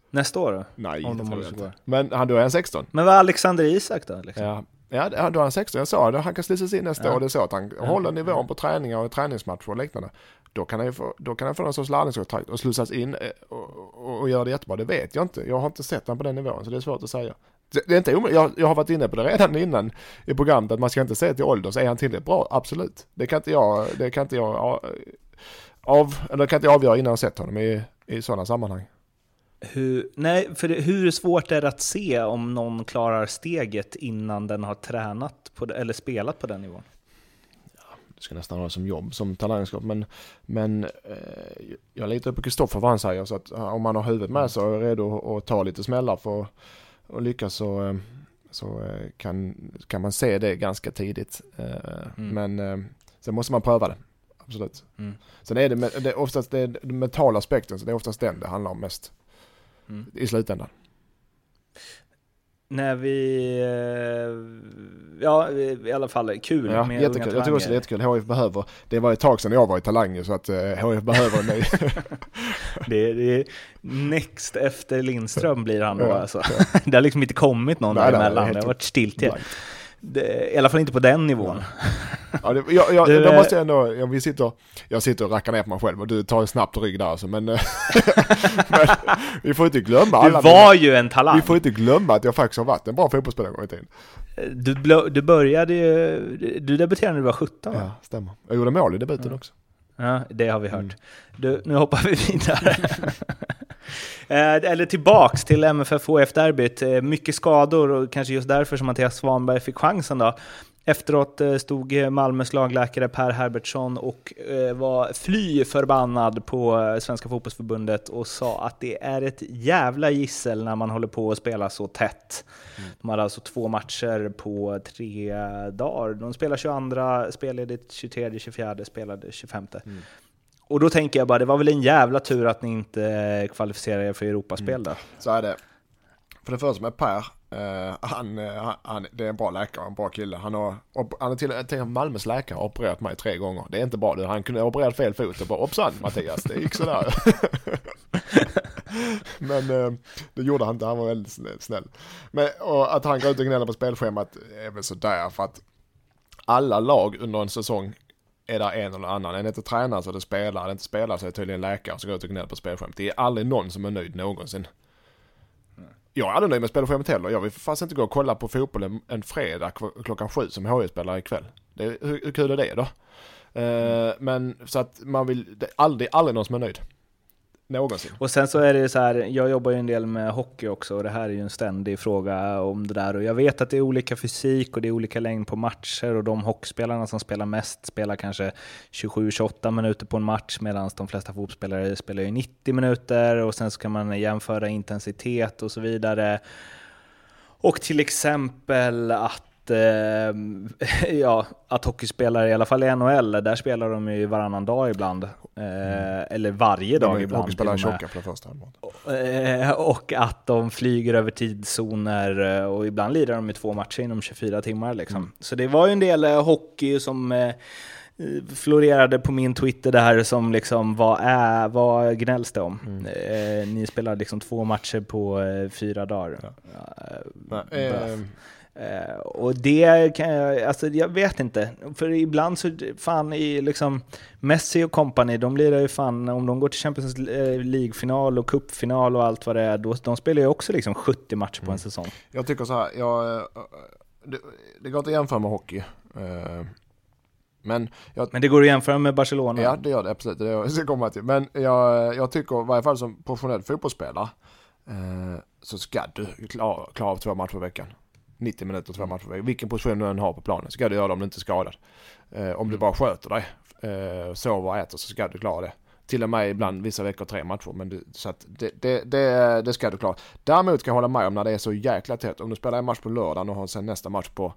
Nästa år då? Nej, Om det tror jag inte. Men han, då är han 16. Men vad är Alexander Isak då? Liksom? Ja, Ja, då är han 16. Jag sa det, han kan slussas in nästa ja. år. Det är så att han ja. håller nivån på träningar och träningsmatcher och liknande. Då kan han få, då kan han få någon sorts lärlingskontrakt och slussas in eh, och, och, och göra det jättebra. Det vet jag inte. Jag har inte sett honom på den nivån så det är svårt att säga. Det är inte jag, jag har varit inne på det redan innan i programmet att man ska inte se till ålder. Så är han tillräckligt bra? Absolut. Det kan inte jag, det kan inte jag av, eller kan inte jag avgöra innan jag sett honom i, i sådana sammanhang. Hur, nej, för det, hur svårt är det att se om någon klarar steget innan den har tränat på, eller spelat på den nivån? Ja, det ska nästan ha som jobb, som talangskap, men, men eh, jag litar på Kristoffer vad han säger, så att om man har huvudet med sig och är redo att ta lite smällar för att lyckas så, eh, så eh, kan, kan man se det ganska tidigt. Eh, mm. Men sen måste man pröva det, absolut. Mm. Sen är det, det är oftast det, är den mentala aspekten, så det är oftast den det handlar om mest mm. i slutändan. När vi... eh, Ja, i alla fall kul Ja, med jättekul. unga Jag tycker också det är talanger. jättekul. HIF behöver, det var ett tag sedan jag var i Talang ju, så att eh, HIF behöver mig. Det är, det är next efter Lindström blir han då Ja, alltså. Det har liksom inte kommit någon Nej, nej, det är däremellan. Det har varit stiltje. Det- I alla fall inte på den nivån. Ja, det, jag, jag, Du, då eh, måste jag ändå, ja, vi sitter, jag sitter och rackar ner på mig själv och du tar snabbt rygg där alltså, men, eh, men vi får inte glömma Du alla var ju en talang. Vi får inte glömma att jag faktiskt har varit en bra fotbollsspelare en gång i tiden. Du, du började ju... Du debuterade när du var 17 va? Ja, stämmer. Jag gjorde mål i debuten också. Ja, det har vi hört. Mm. Du, nu hoppar vi vidare. Eh, Eller tillbaks till MFF HF-derbyt. Eh, Mycket skador och kanske just därför som Mattias Svanberg fick chansen då. Efteråt eh, stod Malmös lagläkare Per Herbertsson och var fly förbannad på Svenska Fotbollsförbundet och sa att det är ett jävla gissel när man håller på att spela så tätt. De hade alltså två matcher på tre dagar. De spelade 22, spelledigt 23, 24, spelade 25. Och då tänker jag bara, det var väl en jävla tur att ni inte kvalificerade er för Europaspel då? Så är det. För det första med Per, eh, han, eh, han- det är en bra läkare, en bra kille. Han har, han är till, till Malmös läkare har opererat mig tre gånger. Det är inte bra du, han kunde ha opererat fel fot och bara hoppsan Mattias, det gick sådär. Men eh, det gjorde han inte, han var väldigt snäll-. Men och att han går ut och gnäller på spelschemat är väl sådär för att alla lag under en säsong är där en eller annan. Är det inte tränare så är det spelare, är det inte spelare så är det tydligen läkare som går ut och gnäller på spelschemat. Det är aldrig någon som är nöjd någonsin. Jag är aldrig nöjd med spelschemat heller. Jag vill fast inte gå och kolla på fotboll en, en fredag klockan sju som HIF spelar ikväll. Det, hur, hur kul är det då? Eh, men så att man vill, det är aldrig, aldrig någon som är nöjd. Någonsin. Och sen så är det så här, jag jobbar ju en del med hockey också och det här är ju en ständig fråga om det där. Och jag vet att det är olika fysik och det är olika längd på matcher och de hockeyspelarna som spelar mest spelar kanske 27-28 minuter på en match medan de flesta fotbollsspelare spelar ju 90 minuter och sen så kan man jämföra intensitet och så vidare. Och till exempel att eh, ja, att hockeyspelare, i alla fall i NHL, där spelar de ju varannan dag ibland. Eh, eller varje dag De är ibland. hockeyspelare och med. tjocka för det första. Eh, och att de flyger över tidszoner eh, och ibland lirar de i två matcher inom 24 timmar. Liksom. Mm. Så det var ju en del eh, hockey som eh, florerade på min Twitter där som liksom, vad, är, vad gnälls det om? Mm. Eh, ni spelar liksom två matcher på eh, fyra dagar. Ja. Eh, Nej, bra. eh, Eh, och det kan jag, alltså jag vet inte. För ibland så, fan i liksom Messi och company, de blir ju fan, om de går till Champions eh, League-final och cupfinal och allt vad det är, då, de spelar ju också liksom 70 matcher på en säsong. Jag tycker så här, jag, eh, det, det går inte att jämföra med hockey. Eh, Men jag, Men det går att jämföra med Barcelona. Ja, det gör det absolut. Det jag ska komma till. Men jag, jag tycker i varje fall som professionell fotbollsspelare eh, så ska du klara, klara av två matcher i veckan. 90 minuter, två matcher veckan. Vilken position du än har på planen ska du göra det om du inte är skadad. Eh, om du bara sköter dig, eh, sover och äter så ska du klara det. Till och med ibland vissa veckor tre matcher. Men du, så att det, det, det, det ska du klara. Däremot kan jag hålla med om när det är så jäkla tätt. Om du spelar en match på lördagen och har sen nästa match på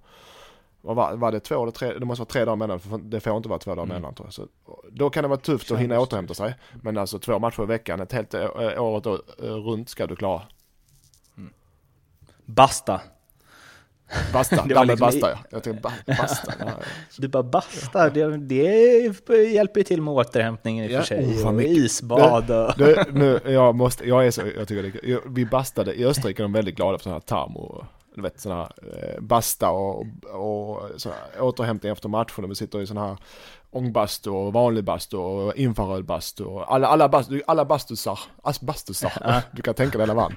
vad var, var det två eller tre? Det måste vara tre dagar emellan. För det får inte vara två dagar Mm. emellan tror jag. Så, då kan det vara tufft att hinna återhämta sig. Men alltså två matcher i veckan, ett helt ö- året runt ska du klara. Basta. Basta, Det var liksom basta ja. Jag tänkte ba, basta. ja. Du bara basta, det, det hjälper ju till med återhämtningen i och Ja, för sig. oh, och isbad och... Du, nu, jag måste, jag är så, jag tycker det, jag, vi bastade, i Österrike är de väldigt glada för sådana här termo, du vet sådana här eh, basta och, och här återhämtning efter matchen. Vi sitter i sådana här ångbastu och vanlig bastu och infraröd bastu och alla, alla, bastu, alla bastusar, bastusar, du kan tänka dig hela världen.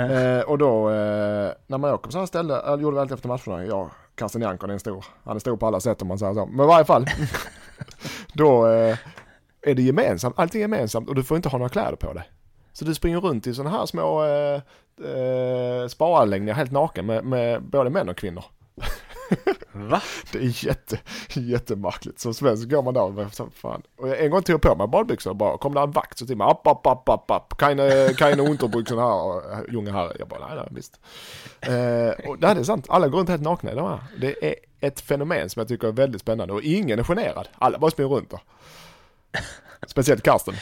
Eh. eh, och då, eh, när man åker på sådana ställen, eller gjorde vi alltid efter matcherna, jag, Karsten Jankon är en stor, han är stor på alla sätt om man säger så. Men i varje fall, då eh, är det gemensamt, allting är gemensamt och du får inte ha några kläder på dig. Så du springer runt i sådana här små eh, eh, sparanläggningar helt naken med, med både män och kvinnor. Va? Det är jätte, jättemärkligt. Som svensk går man där och bara, fan. Och jag en gång tog jag på mig badbyxor och bara kom där en vakt så till mig, app, app, app, app, app, keine, keine Unterbrücken här, och, äh, junge här. Jag bara, nej, nej, visst. Eh, och det här är sant, alla går runt helt nakna i de här. Det är ett fenomen som jag tycker är väldigt spännande och ingen är generad. Alla bara springer runt där. Speciellt Karsten.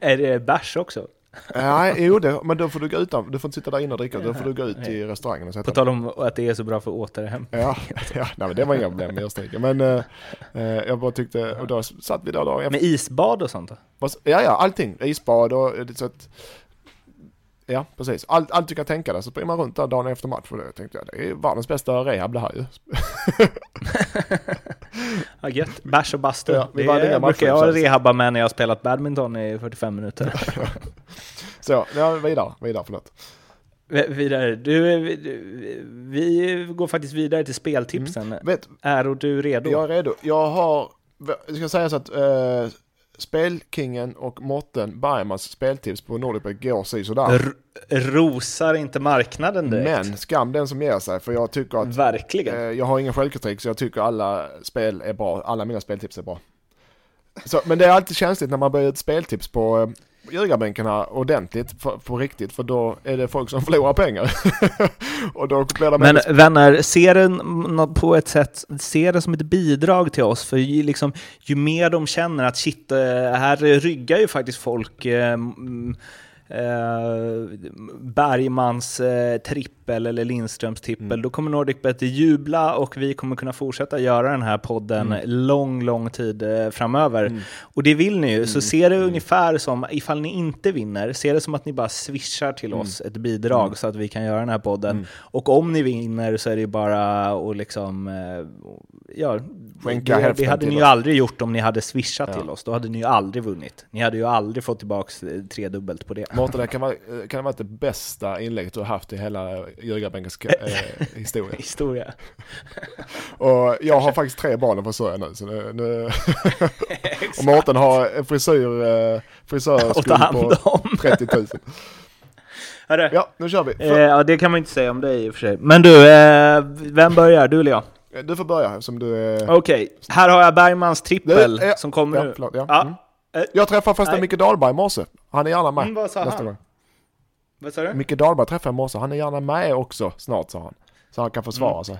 Är det bärs också? Nej, jo det, men då får du gå utan, du får inte sitta där inne och dricka, då får du gå ut i restaurangen och sätta På tal om att det är så bra för återhämtning. Ja, ja nej, men det var inga problem med Österrike. Men eh, eh, jag bara tyckte, och då satt vi där dagen efter. Med isbad och sånt då? Ja, ja, allting. Isbad och så att, Ja, precis. Allt, allt du kan tänka dig så springer man runt där dagen efter match. För det tänkte jag, det är världens bästa rehab det här ju. ja, gött. Bärs och bastu. Ja, vi det brukar jag rehabba med när jag har spelat badminton i 45 minuter. Så, ja, vidare, vidare, förlåt. Vi- vidare. Du, vi, vi går faktiskt vidare till speltipsen. Vet, Är du redo? jag är redo. Jag har, jag ska säga så att eh, Spelkingen och Morten Bergmans speltips på Nordicbet går sådär. R- rosar inte marknaden direkt. Men skam den som ger sig, för jag tycker att Verkligen. Eh, jag har ingen självkritik så jag tycker alla spel är bra, alla mina speltips är bra. Så, men det är alltid känsligt när man börjar ut speltips på eh, ljugarbänkarna ordentligt, för, på riktigt, för då är det folk som förlorar pengar. och då blir det Men mer- vänner, se det på ett sätt, se det som ett bidrag till oss, för ju, liksom, ju mer de känner att shit, eh, här ryggar ju faktiskt folk mm, eh, Bergmans eh, trippel eller Lindströms trippel, Mm. då kommer NordicBet jubla och vi kommer kunna fortsätta göra den här podden Mm. lång, lång tid eh, framöver. Och det vill ni ju, Mm. så se det ungefär som, ifall ni inte vinner, se det som att ni bara swishar till Mm. oss ett bidrag så att vi kan göra den här podden. Och om ni vinner så är det bara att liksom, eh, ja, Skänka det, det hade ni ju aldrig gjort om ni hade swishat Ja. till oss, då hade ni ju aldrig vunnit. Ni hade ju aldrig fått tillbaka tredubbelt på det. Mårten, det kan vara, kan det vara det bästa inlägget du har haft i hela ljugarbänkens eh, historia. Historia. Och jag har faktiskt tre barn att försörja nu. Så nu, nu och Mårten har en frisyr, eh, frisörskuld på om. 30 000. Hörru, Ja, nu kör vi. eh, ja, det kan man inte säga om dig i och för sig. Men du, eh, vem börjar? Du eller jag? Du får börja som du är... Okej, här har jag Bergmans trippel Det som kommer ja, nu. förlåt, ja. Ja. Mm. Eh, Jag träffade förresten. Micke Dahlberg i morse. Han är gärna med Mm, vad sa nästa han? gång. Vad sa du? Micke Dahlberg träffade jag i morse. Han är gärna med också snart sa han. Så han kan försvara sig.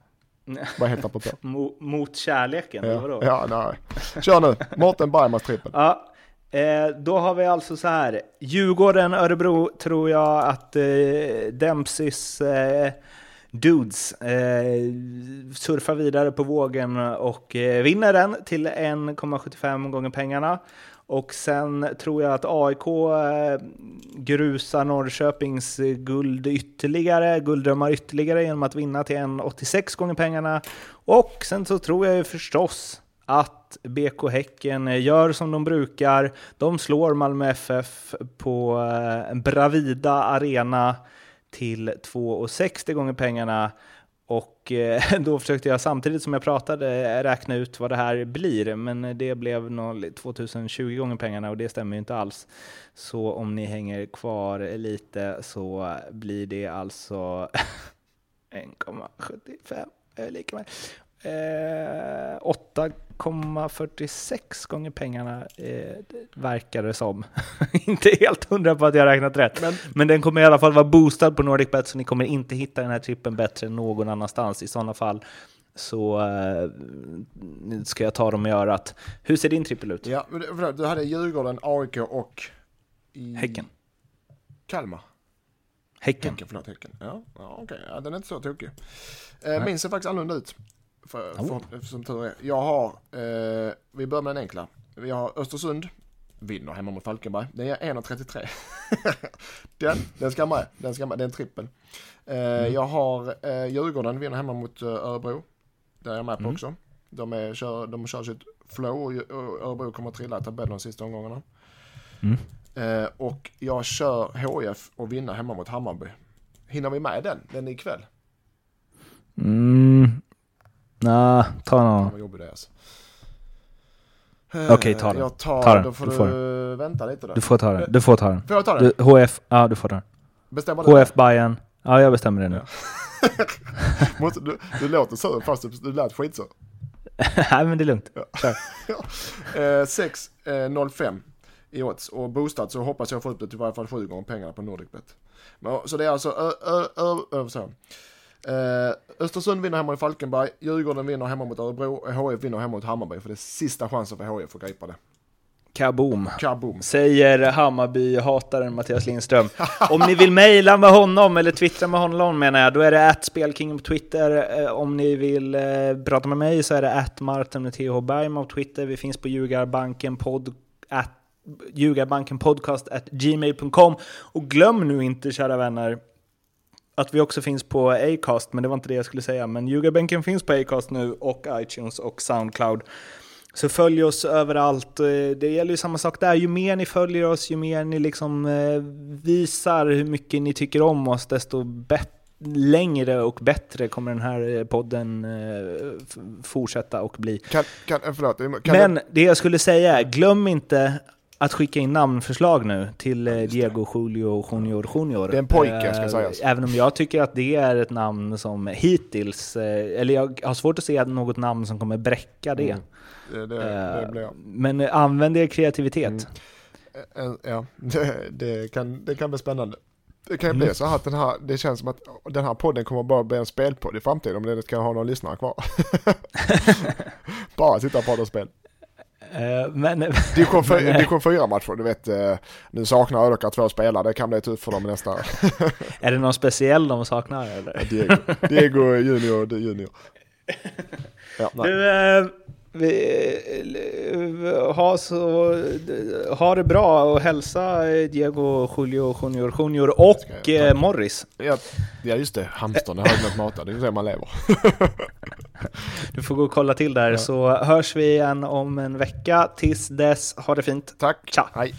Nej. Bara helt apropå. Mo- mot kärleken, Ja, vadå? ja, nej. Kör nu. Mårten Bergmans trippel. Ja, eh, då har vi alltså så här. Djurgården, Örebro tror jag att eh, Dempseys eh, dudes eh, surfar vidare på vågen och eh, vinner den till 1,75 gånger pengarna. Och sen tror jag att AIK eh, grusar Norrköpings guld ytterligare, gulddrömmar ytterligare genom att vinna till 1,86 gånger pengarna. Och sen så tror jag ju förstås att BK Häcken gör som de brukar. De slår Malmö FF på eh, Bravida Arena till 2,60 gånger pengarna. Och eh, då försökte jag samtidigt som jag pratade räkna ut vad det här blir, men det blev nog 2020 gånger pengarna och det stämmer ju inte alls. Så om ni hänger kvar lite så blir det alltså 1,75 är lika med. Eh, 8,46 gånger pengarna eh, verkar det som. inte helt hundra på att jag räknat rätt. Men- Men, den kommer i alla fall vara boostad på NordicBet så ni kommer inte hitta den här trippen bättre än någon annanstans. I sådana fall så eh, ska jag ta dem i örat. Hur ser din trippel ut? Ja, men du hade Djurgården, AIK och... I Häcken. Kalmar. Häcken. Häcken, förlåt, Häcken. Ja, ja okej. Ja, den är inte så tokig. Eh, min ser faktiskt annorlunda ut. För, Oh. för, som tur är. Jag har, eh, vi börjar med den enkla. Vi har Östersund, vinner hemma mot Falkenberg. Den är 1,33. den, den ska med, den ska med, det är en trippel. Eh, Jag har eh, Djurgården, vinner hemma mot eh, Örebro. Där är jag med på också. De, är, kör, de kör sitt flow och Örebro kommer att trilla i tabellen de sista omgångarna. Mm. Eh, och jag kör HIF och vinna hemma mot Hammarby. Hinner vi med den? Den är ikväll. Mm. Nah, ta någon. vad jobbig det alltså. Okej, ta den. Jag tar, Ta den. Då får Du du, får vänta lite då. Du får ta den. Du får ta den. Får jag ta den? Du, HF, ja du får ta den. Bestämmer du? HF Bayern. Ja, jag bestämmer det nu. Måste, du, du låter sur fast du, du lät skitsur. Nej, men det är lugnt. Kör. Eh, 6,05 i odds och boostat så hoppas jag få upp det till i varje fall sju gånger pengarna på Nordicbet. Så det är alltså ö, ö, ö, ö, så. Eh, Östersund vinner hemma i Falkenberg, Djurgården vinner hemma mot Örebro och HIF vinner hemma mot Hammarby för det är sista chansen för HIF att gripa det. Kaboom. Kaboom. Säger Hammarby-hataren Mattias Lindström. Om ni vill mejla med honom, eller twittra med honom menar jag, då är det spelking på Twitter. Eh, Om ni vill eh, prata med mig så är det att Martin med TH Bergman på Twitter. Vi finns på Ljugarbanken pod, at, Ljugarbanken podcast at gmail.com. Och glöm nu inte, kära vänner, att vi också finns på Acast, men det var inte det jag skulle säga. Men Ljugarbänken finns på Acast nu och iTunes och Soundcloud. Så följ oss överallt. Eh, Det gäller ju samma sak där. Ju mer ni följer oss, ju mer ni liksom eh, visar hur mycket ni tycker om oss, desto bättre längre och bättre kommer den här eh, podden fortsätta och bli. Kan, kan, förlåt, kan Men det jag skulle säga är, glöm inte att skicka in namnförslag nu till eh, Diego Julio Junior Junior. Det är en pojke, ska Eh, sägas. Även om jag tycker att det är ett namn som hittills, eh, eller jag har svårt att se något namn som kommer bräcka det. Mm. det, det, det. Men använd er kreativitet. Mm. Ja, det, kan, det kan bli spännande. Det kan ju Mm. bli så här att den här, det känns som att den här podden kommer bara bli en spelpodd i framtiden om det ska ha någon lyssnare kvar. bara sitta och prata spel. Eh, Men, Division fy- Men, eh, division 4-matcher, du vet, eh, nu saknar Ödöka två spelare, det kan bli tufft för dem nästa. är det någon speciell de saknar eller? Diego, Diego junior, junior. Ja, nej. Du, eh, ha, så, ha det bra och hälsa eh, Diego Julio Junior Junior och jag eh, Morris. Ja, ja just det, hamstern, det har jag glömt mata, det är så man lever. Du får gå och kolla till där Ja. så hörs vi igen om en vecka. Tills dess, ha det fint. Tack, Tja. hej.